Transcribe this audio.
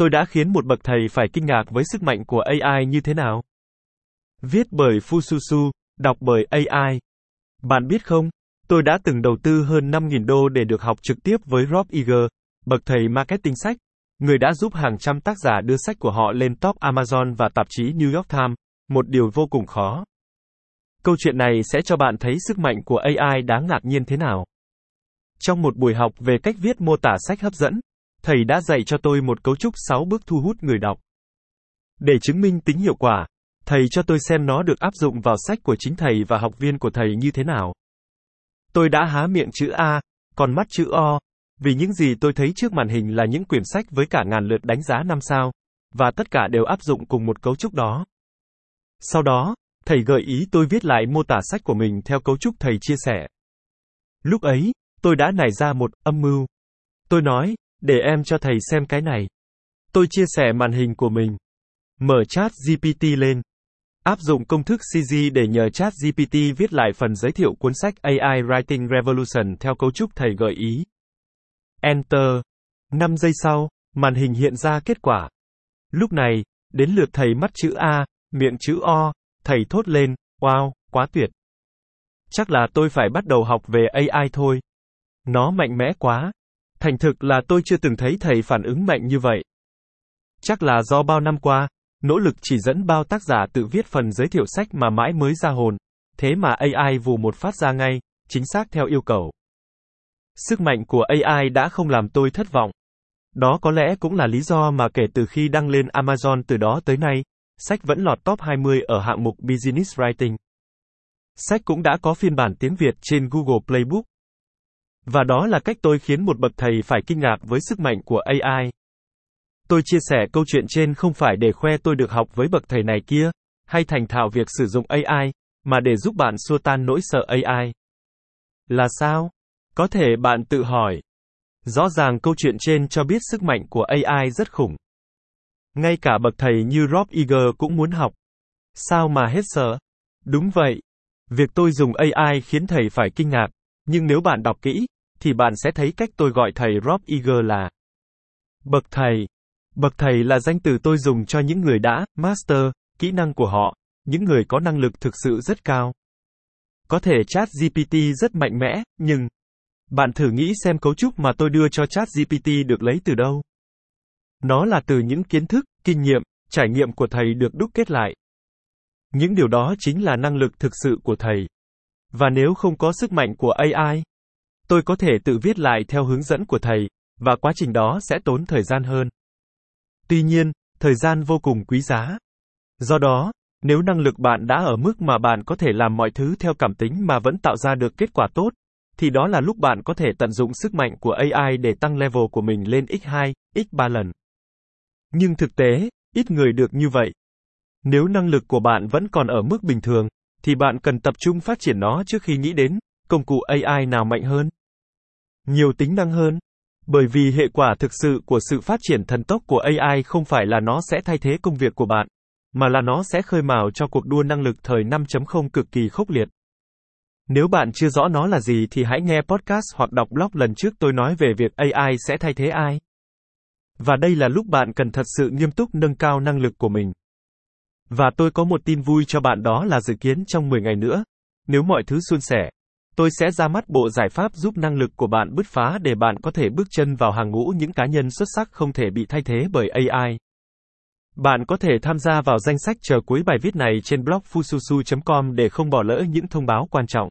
Tôi đã khiến một bậc thầy phải kinh ngạc với sức mạnh của AI như thế nào. Viết bởi Fususu, đọc bởi AI. Bạn biết không, tôi đã từng đầu tư hơn 5.000 đô để được học trực tiếp với Rob Iger, bậc thầy marketing sách, người đã giúp hàng trăm tác giả đưa sách của họ lên top Amazon và tạp chí New York Times, một điều vô cùng khó. Câu chuyện này sẽ cho bạn thấy sức mạnh của AI đáng ngạc nhiên thế nào. Trong một buổi học về cách viết mô tả sách hấp dẫn, thầy đã dạy cho tôi một cấu trúc 6 bước thu hút người đọc. Để chứng minh tính hiệu quả, thầy cho tôi xem nó được áp dụng vào sách của chính thầy và học viên của thầy như thế nào. Tôi đã há miệng chữ A, còn mắt chữ O, vì những gì tôi thấy trước màn hình là những quyển sách với cả ngàn lượt đánh giá năm sao, và tất cả đều áp dụng cùng một cấu trúc đó. Sau đó, thầy gợi ý tôi viết lại mô tả sách của mình theo cấu trúc thầy chia sẻ. Lúc ấy, tôi đã nảy ra một âm mưu. Tôi nói, để em cho thầy xem cái này. Tôi chia sẻ màn hình của mình. Mở chat GPT lên. Áp dụng công thức CG để nhờ chat GPT viết lại phần giới thiệu cuốn sách AI Writing Revolution theo cấu trúc thầy gợi ý. Enter. 5 giây sau, màn hình hiện ra kết quả. Lúc này, đến lượt thầy mắt chữ A, miệng chữ O, thầy thốt lên, wow, quá tuyệt. Chắc là tôi phải bắt đầu học về AI thôi. Nó mạnh mẽ quá. Thành thực là tôi chưa từng thấy thầy phản ứng mạnh như vậy. Chắc là do bao năm qua, nỗ lực chỉ dẫn bao tác giả tự viết phần giới thiệu sách mà mãi mới ra hồn, thế mà AI vù một phát ra ngay, chính xác theo yêu cầu. Sức mạnh của AI đã không làm tôi thất vọng. Đó có lẽ cũng là lý do mà kể từ khi đăng lên Amazon từ đó tới nay, sách vẫn lọt top 20 ở hạng mục Business Writing. Sách cũng đã có phiên bản tiếng Việt trên Google Playbook. Và đó là cách tôi khiến một bậc thầy phải kinh ngạc với sức mạnh của AI. Tôi chia sẻ câu chuyện trên không phải để khoe tôi được học với bậc thầy này kia, hay thành thạo việc sử dụng AI, mà để giúp bạn xua tan nỗi sợ AI. Là sao? Có thể bạn tự hỏi. Rõ ràng câu chuyện trên cho biết sức mạnh của AI rất khủng. Ngay cả bậc thầy như Rob Iger cũng muốn học. Sao mà hết sợ? Đúng vậy. Việc tôi dùng AI khiến thầy phải kinh ngạc, nhưng nếu bạn đọc kỹ, thì bạn sẽ thấy cách tôi gọi thầy Rob Iger là Bậc thầy. Bậc thầy là danh từ tôi dùng cho những người đã master kỹ năng của họ, những người có năng lực thực sự rất cao. Có thể chat GPT rất mạnh mẽ, nhưng bạn thử nghĩ xem cấu trúc mà tôi đưa cho chat GPT được lấy từ đâu. Nó là từ những kiến thức, kinh nghiệm, trải nghiệm của thầy được đúc kết lại. Những điều đó chính là năng lực thực sự của thầy. Và nếu không có sức mạnh của AI, tôi có thể tự viết lại theo hướng dẫn của thầy, và quá trình đó sẽ tốn thời gian hơn. Tuy nhiên, thời gian vô cùng quý giá. Do đó, nếu năng lực bạn đã ở mức mà bạn có thể làm mọi thứ theo cảm tính mà vẫn tạo ra được kết quả tốt, thì đó là lúc bạn có thể tận dụng sức mạnh của AI để tăng level của mình lên x2, x3 lần. Nhưng thực tế, ít người được như vậy. Nếu năng lực của bạn vẫn còn ở mức bình thường, thì bạn cần tập trung phát triển nó trước khi nghĩ đến công cụ AI nào mạnh hơn, nhiều tính năng hơn. Bởi vì hệ quả thực sự của sự phát triển thần tốc của AI không phải là nó sẽ thay thế công việc của bạn, mà là nó sẽ khơi mào cho cuộc đua năng lực thời 5.0 cực kỳ khốc liệt. Nếu bạn chưa rõ nó là gì thì hãy nghe podcast hoặc đọc blog lần trước tôi nói về việc AI sẽ thay thế ai. Và đây là lúc bạn cần thật sự nghiêm túc nâng cao năng lực của mình. Và tôi có một tin vui cho bạn đó là dự kiến trong 10 ngày nữa, nếu mọi thứ suôn sẻ, tôi sẽ ra mắt bộ giải pháp giúp năng lực của bạn bứt phá để bạn có thể bước chân vào hàng ngũ những cá nhân xuất sắc không thể bị thay thế bởi AI. Bạn có thể tham gia vào danh sách chờ cuối bài viết này trên blog fususu.com để không bỏ lỡ những thông báo quan trọng.